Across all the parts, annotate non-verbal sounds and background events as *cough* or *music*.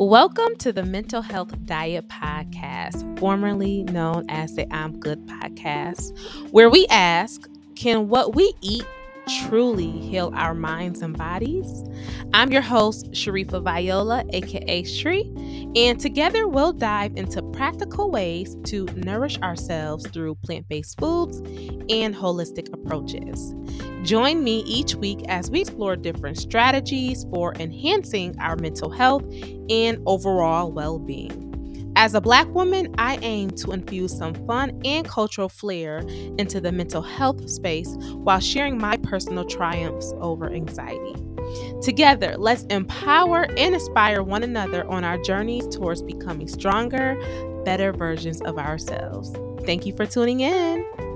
Welcome to the Mental Health Diet Podcast, formerly known as the I'm Good Podcast, where we ask Can what we eat truly heal our minds and bodies? I'm your host, Sharifa Viola, aka Shri, and together we'll dive into practical ways to nourish ourselves through plant based foods and holistic approaches. Join me each week as we explore different strategies for enhancing our mental health and overall well being. As a Black woman, I aim to infuse some fun and cultural flair into the mental health space while sharing my personal triumphs over anxiety. Together, let's empower and inspire one another on our journeys towards becoming stronger, better versions of ourselves. Thank you for tuning in.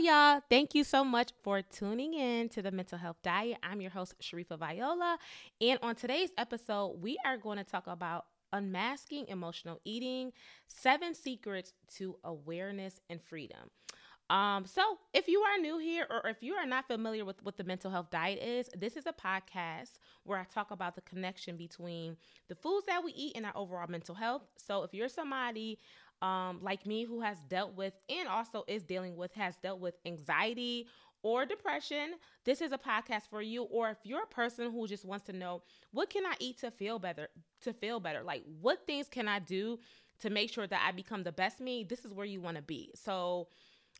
Y'all. Thank you so much for tuning in to the Mental Health Diet. I'm your host, Sharifa Viola. And on today's episode, we are going to talk about unmasking emotional eating, seven secrets to awareness and freedom. Um, so if you are new here or if you are not familiar with what the mental health diet is, this is a podcast where I talk about the connection between the foods that we eat and our overall mental health. So if you're somebody um, like me who has dealt with and also is dealing with has dealt with anxiety or depression, this is a podcast for you. Or if you're a person who just wants to know what can I eat to feel better, to feel better, like what things can I do to make sure that I become the best me, this is where you want to be. So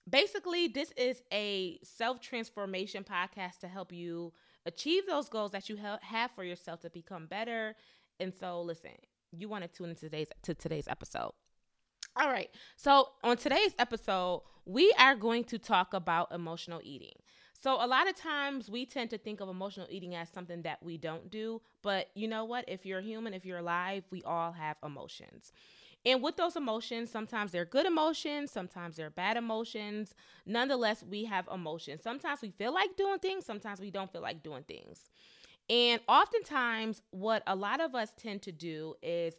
basically, this is a self transformation podcast to help you achieve those goals that you have for yourself to become better. And so, listen, you want to tune into today's to today's episode. All right. So, on today's episode, we are going to talk about emotional eating. So, a lot of times we tend to think of emotional eating as something that we don't do. But you know what? If you're human, if you're alive, we all have emotions. And with those emotions, sometimes they're good emotions, sometimes they're bad emotions. Nonetheless, we have emotions. Sometimes we feel like doing things, sometimes we don't feel like doing things. And oftentimes, what a lot of us tend to do is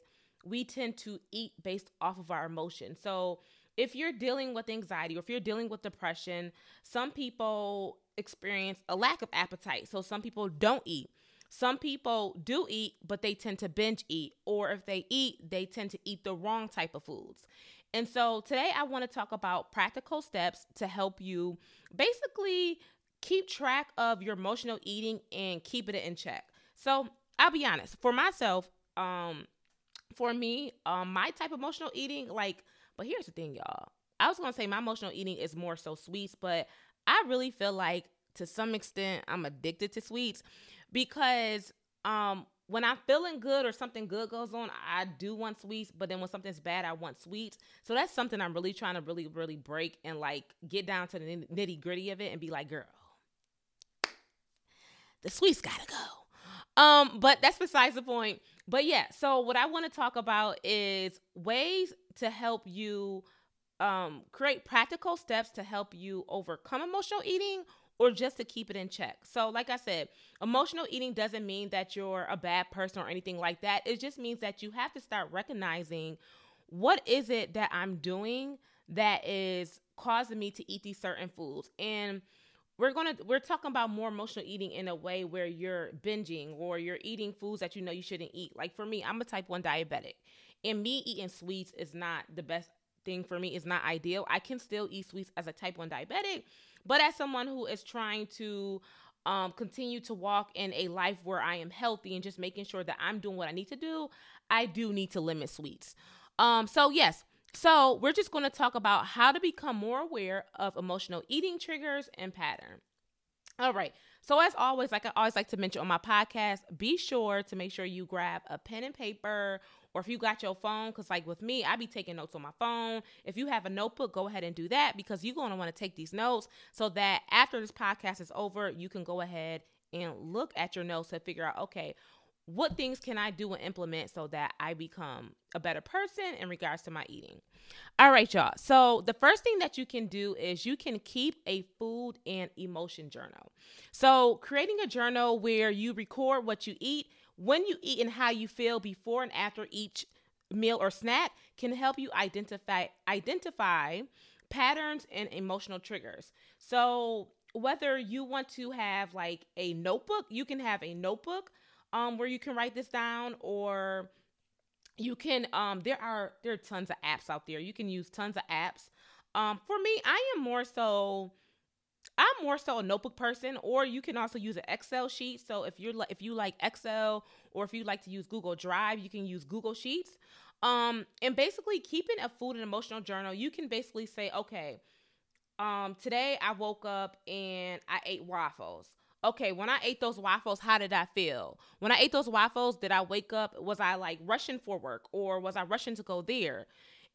we tend to eat based off of our emotions. So, if you're dealing with anxiety or if you're dealing with depression, some people experience a lack of appetite. So, some people don't eat. Some people do eat, but they tend to binge eat, or if they eat, they tend to eat the wrong type of foods. And so today I want to talk about practical steps to help you basically keep track of your emotional eating and keep it in check. So I'll be honest, for myself, um, for me, um, my type of emotional eating, like, but here's the thing, y'all. I was gonna say my emotional eating is more so sweets, but I really feel like to some extent I'm addicted to sweets because um when I'm feeling good or something good goes on, I do want sweets, but then when something's bad, I want sweets. So that's something I'm really trying to really, really break and like get down to the nitty gritty of it and be like, girl, the sweets gotta go. Um, but that's besides the point. But yeah, so what I want to talk about is ways to help you um, create practical steps to help you overcome emotional eating or just to keep it in check. So, like I said, emotional eating doesn't mean that you're a bad person or anything like that. It just means that you have to start recognizing what is it that I'm doing that is causing me to eat these certain foods. And we're to we're talking about more emotional eating in a way where you're binging or you're eating foods that you know you shouldn't eat. Like for me, I'm a type 1 diabetic. And me eating sweets is not the best thing for me. It's not ideal. I can still eat sweets as a type 1 diabetic, but as someone who is trying to um, continue to walk in a life where I am healthy and just making sure that I'm doing what I need to do, I do need to limit sweets. Um, so, yes, so we're just going to talk about how to become more aware of emotional eating triggers and pattern. All right. So as always, like I always like to mention on my podcast, be sure to make sure you grab a pen and paper or if you got your phone, because like with me, I be taking notes on my phone. If you have a notebook, go ahead and do that because you're going to want to take these notes so that after this podcast is over, you can go ahead and look at your notes and figure out, okay, what things can I do and implement so that I become a better person in regards to my eating? All right, y'all. So, the first thing that you can do is you can keep a food and emotion journal. So, creating a journal where you record what you eat when you eat and how you feel before and after each meal or snack can help you identify identify patterns and emotional triggers. So, whether you want to have like a notebook, you can have a notebook um, where you can write this down, or you can um, there are there are tons of apps out there. You can use tons of apps. Um, for me, I am more so I'm more so a notebook person, or you can also use an Excel sheet. So if you're if you like Excel, or if you like to use Google Drive, you can use Google Sheets. Um, and basically keeping a food and emotional journal, you can basically say, okay, um, today I woke up and I ate waffles. Okay, when I ate those waffles, how did I feel? When I ate those waffles, did I wake up? Was I like rushing for work or was I rushing to go there?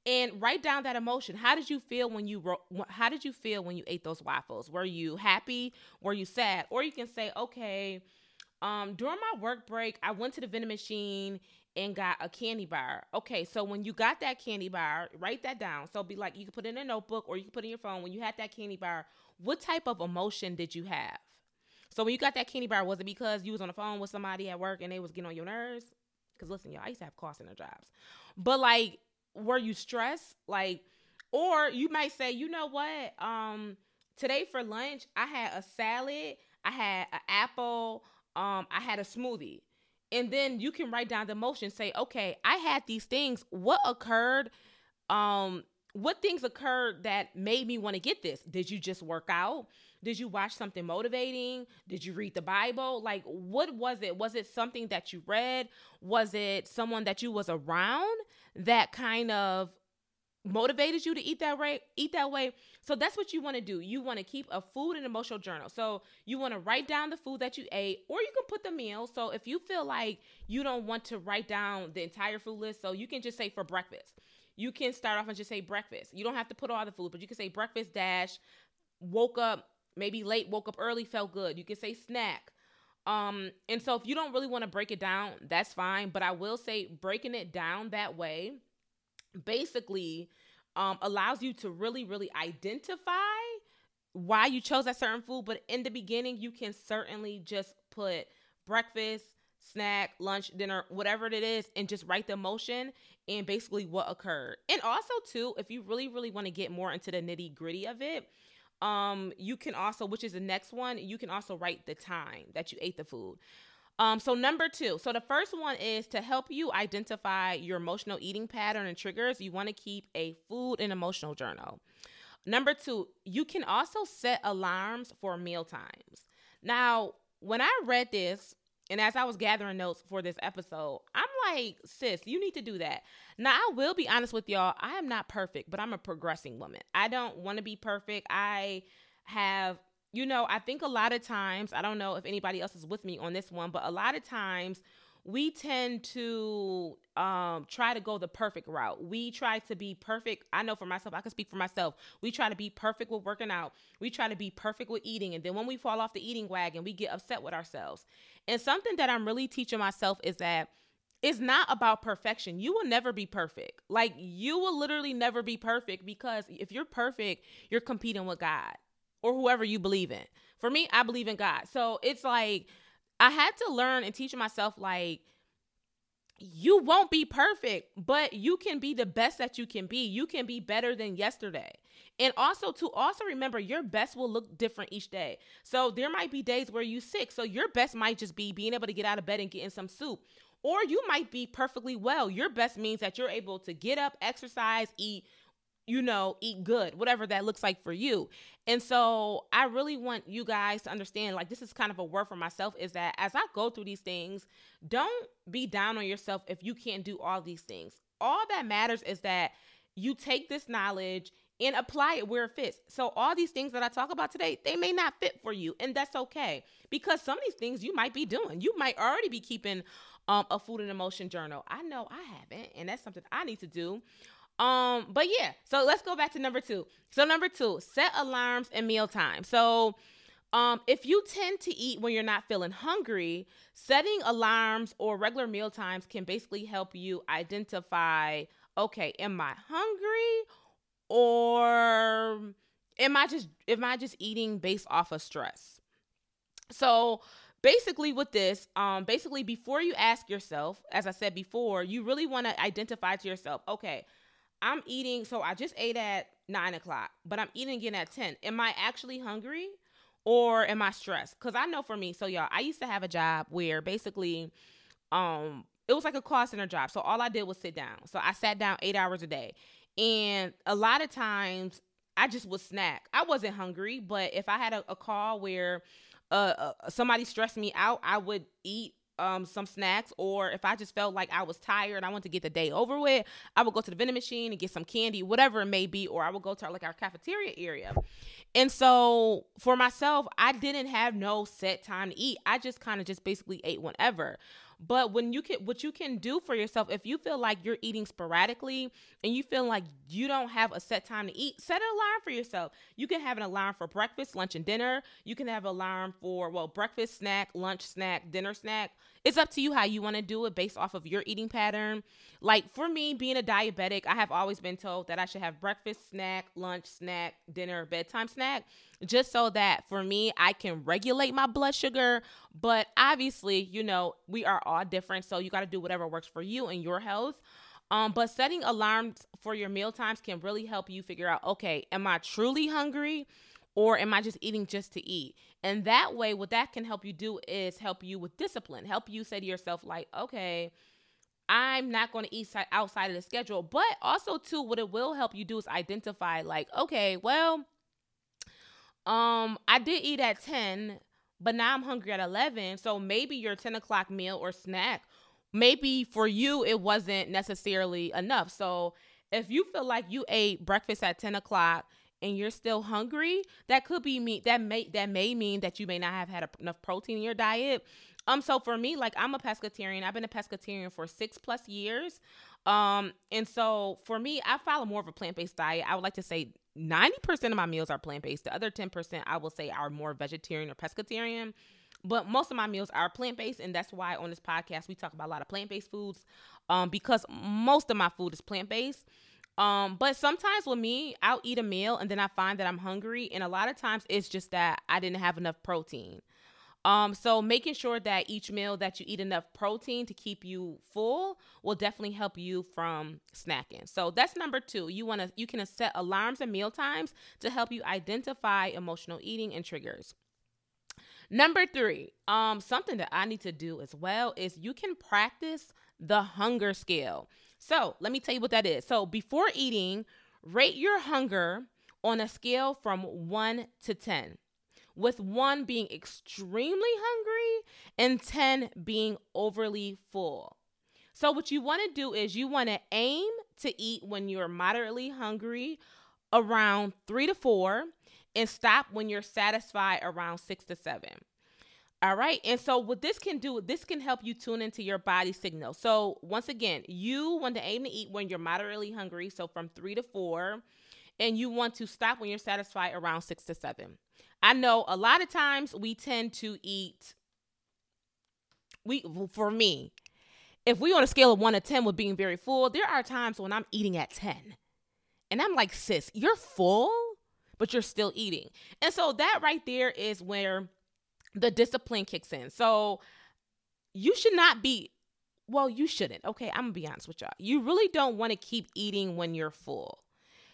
and write down that emotion. How did you feel when you how did you feel when you ate those waffles? Were you happy? Were you sad? Or you can say, okay, um, during my work break, I went to the vending machine and got a candy bar. Okay, so when you got that candy bar, write that down. So be like, you can put it in a notebook or you can put it in your phone. When you had that candy bar, what type of emotion did you have? So when you got that candy bar, was it because you was on the phone with somebody at work and they was getting on your nerves? Because listen, y'all, I used to have their jobs. But like, were you stressed? Like, or you might say, you know what? Um, today for lunch, I had a salad, I had an apple, um, I had a smoothie. And then you can write down the emotion, say, okay, I had these things. What occurred? Um, what things occurred that made me want to get this? Did you just work out? Did you watch something motivating? Did you read the Bible? Like what was it? Was it something that you read? Was it someone that you was around that kind of motivated you to eat that way eat that way so that's what you want to do you want to keep a food and emotional journal so you want to write down the food that you ate or you can put the meal so if you feel like you don't want to write down the entire food list so you can just say for breakfast you can start off and just say breakfast you don't have to put all the food but you can say breakfast dash woke up maybe late woke up early felt good you can say snack um, and so if you don't really want to break it down, that's fine. But I will say breaking it down that way basically um, allows you to really, really identify why you chose that certain food. But in the beginning, you can certainly just put breakfast, snack, lunch, dinner, whatever it is, and just write the emotion and basically what occurred. And also, too, if you really, really want to get more into the nitty gritty of it, um, you can also, which is the next one, you can also write the time that you ate the food. Um, so number two, so the first one is to help you identify your emotional eating pattern and triggers. You want to keep a food and emotional journal. Number two, you can also set alarms for meal times. Now, when I read this, and as I was gathering notes for this episode, I'm like, sis, you need to do that. Now, I will be honest with y'all. I am not perfect, but I'm a progressing woman. I don't want to be perfect. I have, you know, I think a lot of times, I don't know if anybody else is with me on this one, but a lot of times we tend to um, try to go the perfect route. We try to be perfect. I know for myself, I can speak for myself. We try to be perfect with working out. We try to be perfect with eating. And then when we fall off the eating wagon, we get upset with ourselves. And something that I'm really teaching myself is that it's not about perfection. You will never be perfect. Like you will literally never be perfect because if you're perfect, you're competing with God or whoever you believe in. For me, I believe in God. So it's like I had to learn and teach myself like you won't be perfect, but you can be the best that you can be. You can be better than yesterday. And also to also remember your best will look different each day. So there might be days where you sick. So your best might just be being able to get out of bed and get in some soup. Or you might be perfectly well. Your best means that you're able to get up, exercise, eat, you know, eat good, whatever that looks like for you. And so I really want you guys to understand like this is kind of a word for myself is that as I go through these things, don't be down on yourself if you can't do all these things. All that matters is that you take this knowledge and apply it where it fits. So all these things that I talk about today, they may not fit for you, and that's okay because some of these things you might be doing. You might already be keeping um, a food and emotion journal. I know I haven't, and that's something I need to do. Um, but yeah, so let's go back to number two. So number two, set alarms and meal time. So um, if you tend to eat when you're not feeling hungry, setting alarms or regular meal times can basically help you identify, okay, am I hungry or am I just am I just eating based off of stress? So basically with this um basically before you ask yourself as i said before you really want to identify to yourself okay i'm eating so i just ate at nine o'clock but i'm eating again at 10 am i actually hungry or am I stressed? Because I know for me, so y'all, I used to have a job where basically, um, it was like a call center job. So all I did was sit down. So I sat down eight hours a day. And a lot of times I just would snack. I wasn't hungry, but if I had a, a call where uh, uh, somebody stressed me out, I would eat um some snacks or if I just felt like I was tired, I wanted to get the day over with, I would go to the vending machine and get some candy, whatever it may be, or I would go to our, like our cafeteria area. And so for myself, I didn't have no set time to eat. I just kind of just basically ate whenever. But when you can, what you can do for yourself, if you feel like you're eating sporadically and you feel like you don't have a set time to eat, set an alarm for yourself. You can have an alarm for breakfast, lunch, and dinner. You can have an alarm for, well, breakfast, snack, lunch, snack, dinner, snack. It's up to you how you want to do it based off of your eating pattern. Like for me, being a diabetic, I have always been told that I should have breakfast, snack, lunch, snack, dinner, bedtime snack just so that for me, I can regulate my blood sugar. But obviously, you know, we are all different. So you got to do whatever works for you and your health. Um, but setting alarms for your meal times can really help you figure out okay, am I truly hungry or am I just eating just to eat? And that way, what that can help you do is help you with discipline, help you say to yourself, like, okay, I'm not going to eat outside of the schedule. But also, too, what it will help you do is identify, like, okay, well, um, I did eat at 10, but now I'm hungry at 11. So maybe your 10 o'clock meal or snack, maybe for you, it wasn't necessarily enough. So if you feel like you ate breakfast at 10 o'clock and you're still hungry, that could be me. That may that may mean that you may not have had enough protein in your diet. Um, so for me, like I'm a pescatarian. I've been a pescatarian for six plus years. Um, and so for me, I follow more of a plant based diet. I would like to say 90% of my meals are plant based. The other 10% I will say are more vegetarian or pescatarian. But most of my meals are plant based, and that's why on this podcast we talk about a lot of plant based foods, um, because most of my food is plant based. Um, but sometimes with me, I'll eat a meal and then I find that I'm hungry, and a lot of times it's just that I didn't have enough protein. Um, so making sure that each meal that you eat enough protein to keep you full will definitely help you from snacking. So that's number two. You want to you can set alarms and meal times to help you identify emotional eating and triggers. Number three, um, something that I need to do as well is you can practice the hunger scale. So let me tell you what that is. So before eating, rate your hunger on a scale from one to 10 with one being extremely hungry and 10 being overly full. So, what you want to do is you want to aim to eat when you're moderately hungry around three to four and stop when you're satisfied around six to seven. All right. And so, what this can do, this can help you tune into your body signal. So, once again, you want to aim to eat when you're moderately hungry. So, from three to four, and you want to stop when you're satisfied around six to seven. I know a lot of times we tend to eat. We for me, if we on a scale of one to ten with being very full, there are times when I'm eating at ten, and I'm like, sis, you're full, but you're still eating, and so that right there is where the discipline kicks in. So you should not be. Well, you shouldn't. Okay, I'm gonna be honest with y'all. You really don't want to keep eating when you're full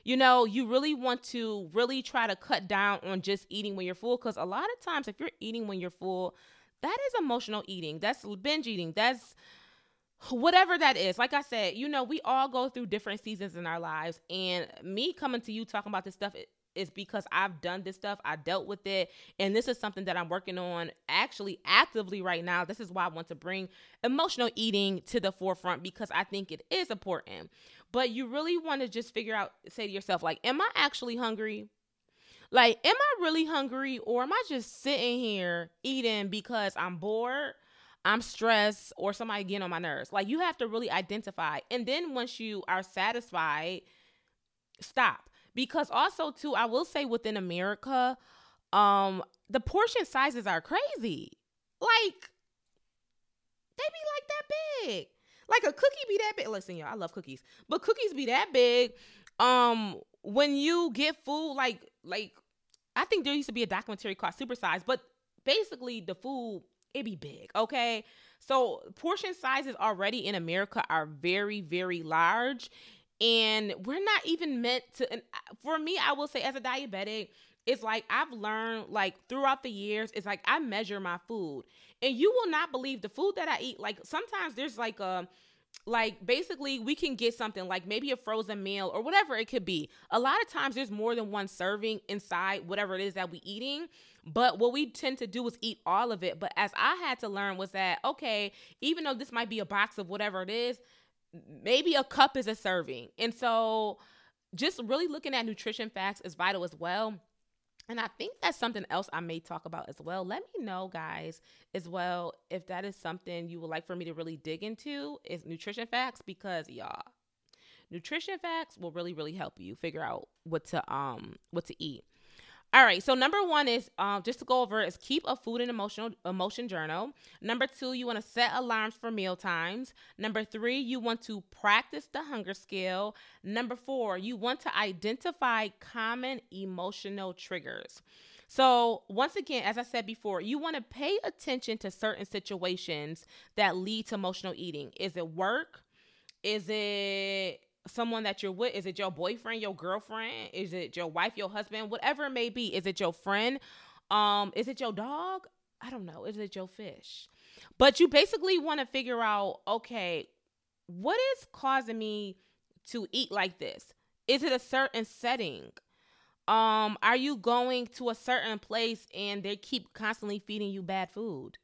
you know, you really want to really try to cut down on just eating when you're full because a lot of times if you're eating when you're full, that is emotional eating. That's binge eating. That's whatever that is. Like I said, you know, we all go through different seasons in our lives and me coming to you talking about this stuff is because I've done this stuff. I dealt with it. And this is something that I'm working on actually actively right now. This is why I want to bring emotional eating to the forefront because I think it is important. But you really want to just figure out, say to yourself, like, am I actually hungry? Like, am I really hungry or am I just sitting here eating because I'm bored? I'm stressed or somebody getting on my nerves. Like you have to really identify. And then once you are satisfied, stop because also too i will say within america um the portion sizes are crazy. Like they be like that big. Like a cookie be that big. Listen y'all i love cookies. But cookies be that big um when you get food like like i think there used to be a documentary called super size but basically the food it be big okay? So portion sizes already in america are very very large and we're not even meant to and for me i will say as a diabetic it's like I've learned like throughout the years, it's like I measure my food. And you will not believe the food that I eat. Like sometimes there's like a like basically we can get something like maybe a frozen meal or whatever it could be. A lot of times there's more than one serving inside whatever it is that we eating. But what we tend to do is eat all of it. But as I had to learn was that okay, even though this might be a box of whatever it is, maybe a cup is a serving. And so just really looking at nutrition facts is vital as well. And I think that's something else I may talk about as well. Let me know, guys, as well, if that is something you would like for me to really dig into is nutrition facts because y'all, nutrition facts will really, really help you figure out what to um what to eat. All right. So number one is um, just to go over is keep a food and emotional emotion journal. Number two, you want to set alarms for meal times. Number three, you want to practice the hunger scale. Number four, you want to identify common emotional triggers. So, once again, as I said before, you want to pay attention to certain situations that lead to emotional eating. Is it work? Is it someone that you're with? Is it your boyfriend, your girlfriend? Is it your wife, your husband? Whatever it may be. Is it your friend? Um, is it your dog? I don't know. Is it your fish? But you basically want to figure out, okay, what is causing me to eat like this? Is it a certain setting? Um, are you going to a certain place and they keep constantly feeding you bad food?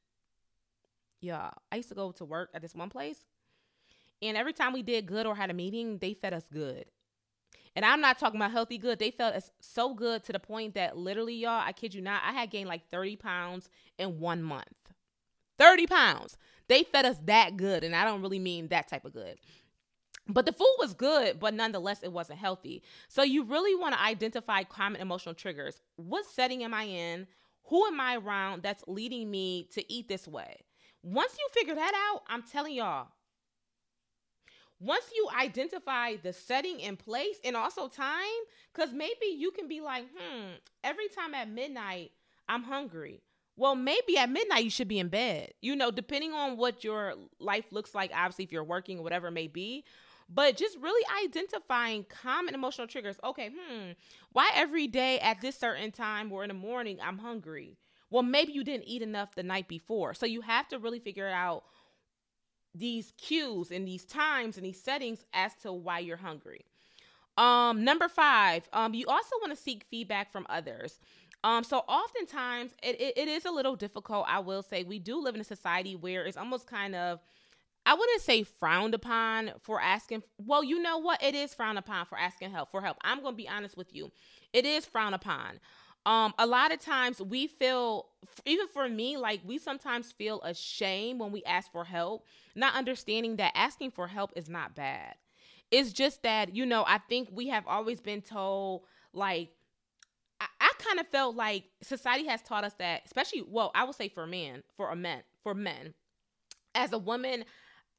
Yeah, I used to go to work at this one place and every time we did good or had a meeting, they fed us good. And I'm not talking about healthy good. They felt us so good to the point that literally, y'all, I kid you not, I had gained like 30 pounds in one month. 30 pounds. They fed us that good. And I don't really mean that type of good. But the food was good, but nonetheless, it wasn't healthy. So you really want to identify common emotional triggers. What setting am I in? Who am I around that's leading me to eat this way? Once you figure that out, I'm telling y'all, once you identify the setting in place and also time, because maybe you can be like, hmm, every time at midnight, I'm hungry. Well, maybe at midnight you should be in bed, you know, depending on what your life looks like, obviously, if you're working or whatever it may be. But just really identifying common emotional triggers. Okay, hmm, why every day at this certain time or in the morning I'm hungry? Well, maybe you didn't eat enough the night before. So you have to really figure out these cues and these times and these settings as to why you're hungry. Um, number five, um, you also want to seek feedback from others. Um, so oftentimes it, it, it is a little difficult. I will say we do live in a society where it's almost kind of, I wouldn't say frowned upon for asking. Well, you know what? It is frowned upon for asking help for help. I'm going to be honest with you. It is frowned upon um a lot of times we feel even for me like we sometimes feel ashamed when we ask for help not understanding that asking for help is not bad. It's just that you know i think we have always been told like i, I kind of felt like society has taught us that especially well i would say for men for a men for men as a woman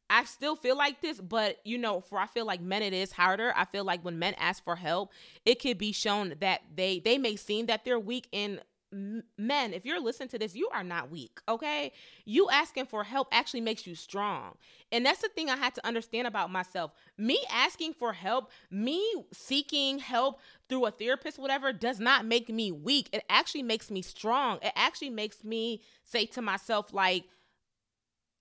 I still feel like this, but you know, for I feel like men it is harder. I feel like when men ask for help, it could be shown that they they may seem that they're weak in men, if you're listening to this, you are not weak, okay? You asking for help actually makes you strong. And that's the thing I had to understand about myself. Me asking for help, me seeking help through a therapist, whatever, does not make me weak. It actually makes me strong. It actually makes me say to myself, like,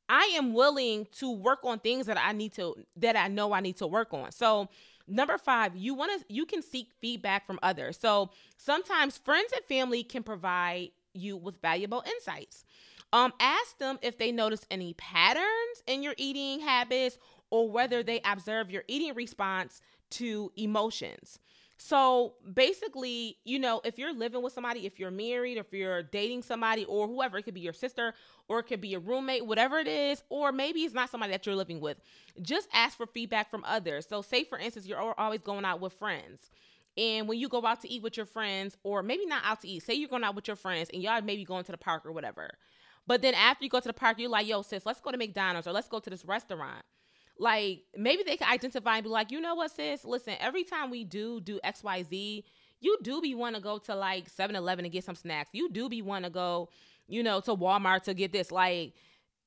I am willing to work on things that I need to that I know I need to work on. So number 5, you want to you can seek feedback from others. So sometimes friends and family can provide you with valuable insights. Um ask them if they notice any patterns in your eating habits or whether they observe your eating response to emotions. So basically, you know, if you're living with somebody, if you're married, if you're dating somebody or whoever, it could be your sister or it could be a roommate, whatever it is, or maybe it's not somebody that you're living with. Just ask for feedback from others. So, say for instance, you're always going out with friends. And when you go out to eat with your friends, or maybe not out to eat, say you're going out with your friends and y'all maybe going to the park or whatever. But then after you go to the park, you're like, yo, sis, let's go to McDonald's or let's go to this restaurant like maybe they can identify and be like, you know what, sis? Listen, every time we do do X, Y, Z, you do be want to go to like 7-Eleven and get some snacks. You do be want to go, you know, to Walmart to get this. Like,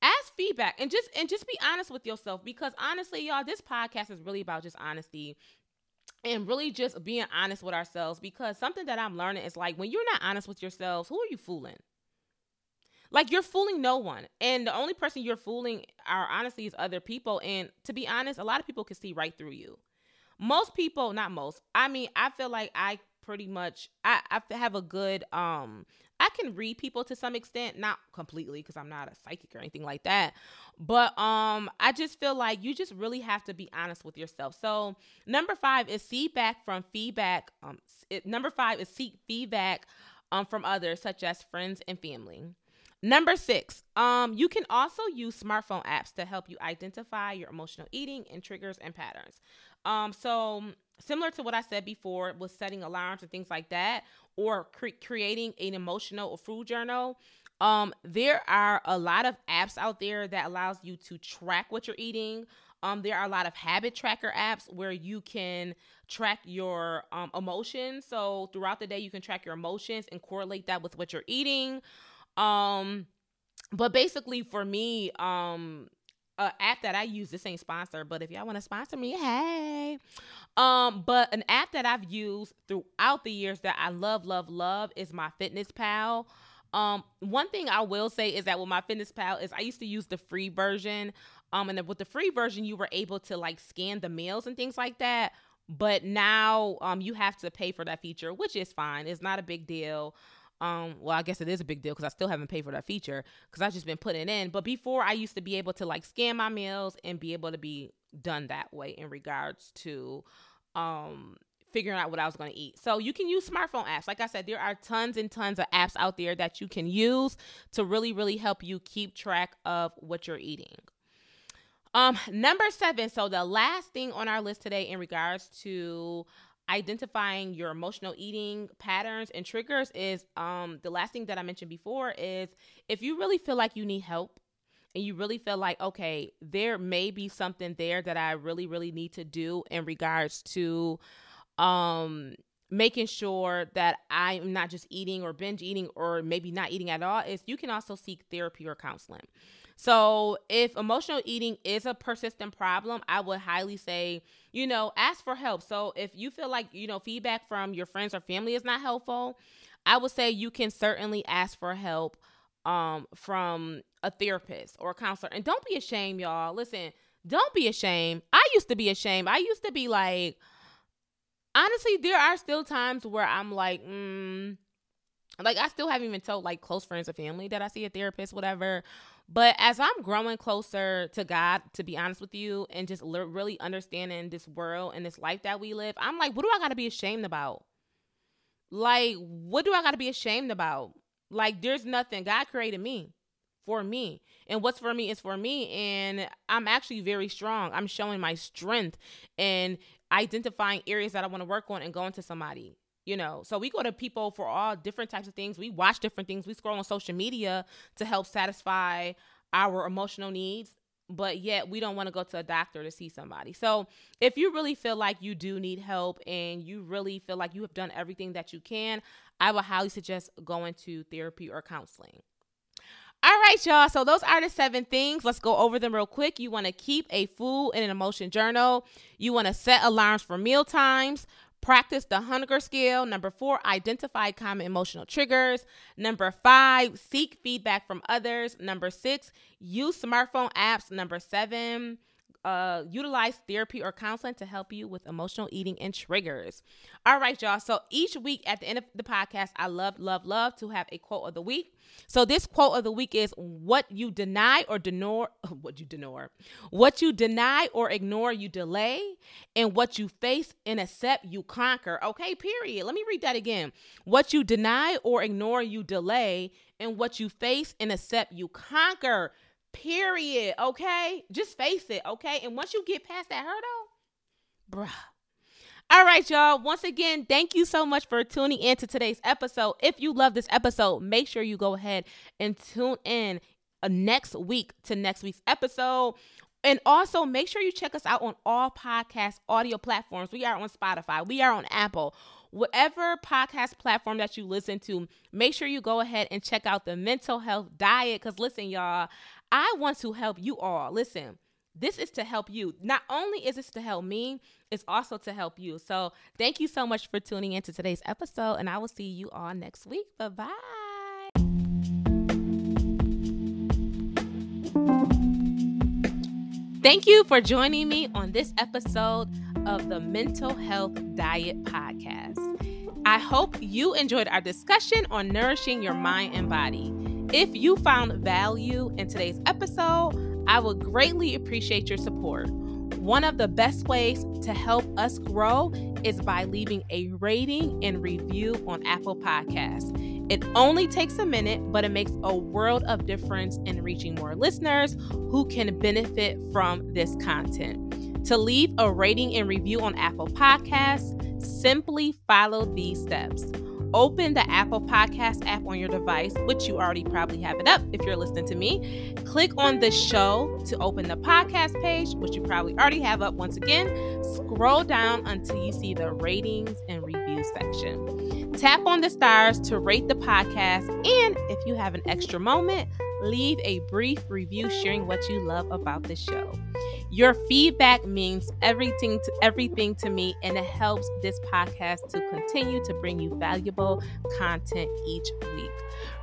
ask feedback and just and just be honest with yourself because honestly, y'all, this podcast is really about just honesty. and really just being honest with ourselves because something that I'm learning is like when you're not honest with yourselves, who are you fooling? Like you're fooling no one. And the only person you're fooling are honestly is other people. And to be honest, a lot of people can see right through you. Most people, not most, I mean, I feel like I pretty much I, I have a good um I can read people to some extent, not completely because I'm not a psychic or anything like that. But um I just feel like you just really have to be honest with yourself. So, number 5 is feedback from feedback um it, number 5 is seek feedback um from others such as friends and family. Number six, um, you can also use smartphone apps to help you identify your emotional eating and triggers and patterns. Um, so similar to what I said before with setting alarms and things like that, or cre- creating an emotional or food journal. Um, there are a lot of apps out there that allows you to track what you're eating. Um, there are a lot of habit tracker apps where you can track your um, emotions. So throughout the day, you can track your emotions and correlate that with what you're eating. Um, but basically, for me, um, a app that I use. This ain't sponsored, but if y'all want to sponsor me, hey. Um, but an app that I've used throughout the years that I love, love, love is MyFitnessPal. Um, one thing I will say is that with MyFitnessPal is I used to use the free version. Um, and with the free version, you were able to like scan the meals and things like that. But now, um, you have to pay for that feature, which is fine. It's not a big deal. Um, well, I guess it is a big deal because I still haven't paid for that feature because I've just been putting it in. But before, I used to be able to like scan my meals and be able to be done that way in regards to um figuring out what I was going to eat. So you can use smartphone apps. Like I said, there are tons and tons of apps out there that you can use to really, really help you keep track of what you're eating. Um, number seven. So the last thing on our list today in regards to identifying your emotional eating patterns and triggers is um the last thing that I mentioned before is if you really feel like you need help and you really feel like okay there may be something there that I really really need to do in regards to um making sure that I'm not just eating or binge eating or maybe not eating at all is you can also seek therapy or counseling. So, if emotional eating is a persistent problem, I would highly say, you know, ask for help. So, if you feel like, you know, feedback from your friends or family is not helpful, I would say you can certainly ask for help um from a therapist or a counselor. And don't be ashamed, y'all. Listen, don't be ashamed. I used to be ashamed. I used to be like honestly, there are still times where I'm like, mm, like I still haven't even told like close friends or family that I see a therapist, whatever. But as I'm growing closer to God, to be honest with you, and just really understanding this world and this life that we live, I'm like, what do I got to be ashamed about? Like, what do I got to be ashamed about? Like, there's nothing. God created me for me. And what's for me is for me. And I'm actually very strong. I'm showing my strength and identifying areas that I want to work on and going to somebody you know so we go to people for all different types of things we watch different things we scroll on social media to help satisfy our emotional needs but yet we don't want to go to a doctor to see somebody so if you really feel like you do need help and you really feel like you have done everything that you can i would highly suggest going to therapy or counseling all right, y'all. So those are the seven things. Let's go over them real quick. You want to keep a food and an emotion journal. You want to set alarms for meal times. Practice the hunger scale. Number four, identify common emotional triggers. Number five, seek feedback from others. Number six, use smartphone apps. Number seven, uh, utilize therapy or counseling to help you with emotional eating and triggers. All right, y'all. So each week at the end of the podcast, I love, love, love to have a quote of the week. So this quote of the week is what you deny or deny, *laughs* what you deny, what you deny or ignore, you delay, and what you face and accept, you conquer. Okay, period. Let me read that again. What you deny or ignore, you delay, and what you face and accept, you conquer. Period. Okay? Just face it. Okay? And once you get past that hurdle, bruh. All right, y'all. Once again, thank you so much for tuning in to today's episode. If you love this episode, make sure you go ahead and tune in uh, next week to next week's episode. And also make sure you check us out on all podcast audio platforms. We are on Spotify, we are on Apple. Whatever podcast platform that you listen to, make sure you go ahead and check out the mental health diet. Because listen, y'all, I want to help you all. Listen, this is to help you. Not only is this to help me, it's also to help you. So thank you so much for tuning into today's episode, and I will see you all next week. Bye bye. Thank you for joining me on this episode of the Mental Health Diet Podcast. I hope you enjoyed our discussion on nourishing your mind and body. If you found value in today's episode, I would greatly appreciate your support. One of the best ways to help us grow is by leaving a rating and review on Apple Podcasts. It only takes a minute, but it makes a world of difference in reaching more listeners who can benefit from this content. To leave a rating and review on Apple Podcasts, simply follow these steps open the Apple Podcast app on your device, which you already probably have it up if you're listening to me. Click on the show to open the podcast page, which you probably already have up once again. Scroll down until you see the ratings and review section. Tap on the stars to rate the podcast, and if you have an extra moment, leave a brief review sharing what you love about the show. Your feedback means everything to everything to me and it helps this podcast to continue to bring you valuable content each week.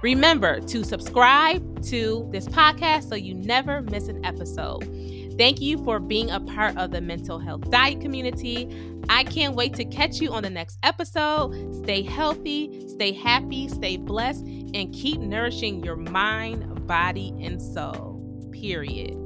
Remember to subscribe to this podcast so you never miss an episode. Thank you for being a part of the mental health diet community. I can't wait to catch you on the next episode. Stay healthy, stay happy, stay blessed, and keep nourishing your mind, body, and soul. Period.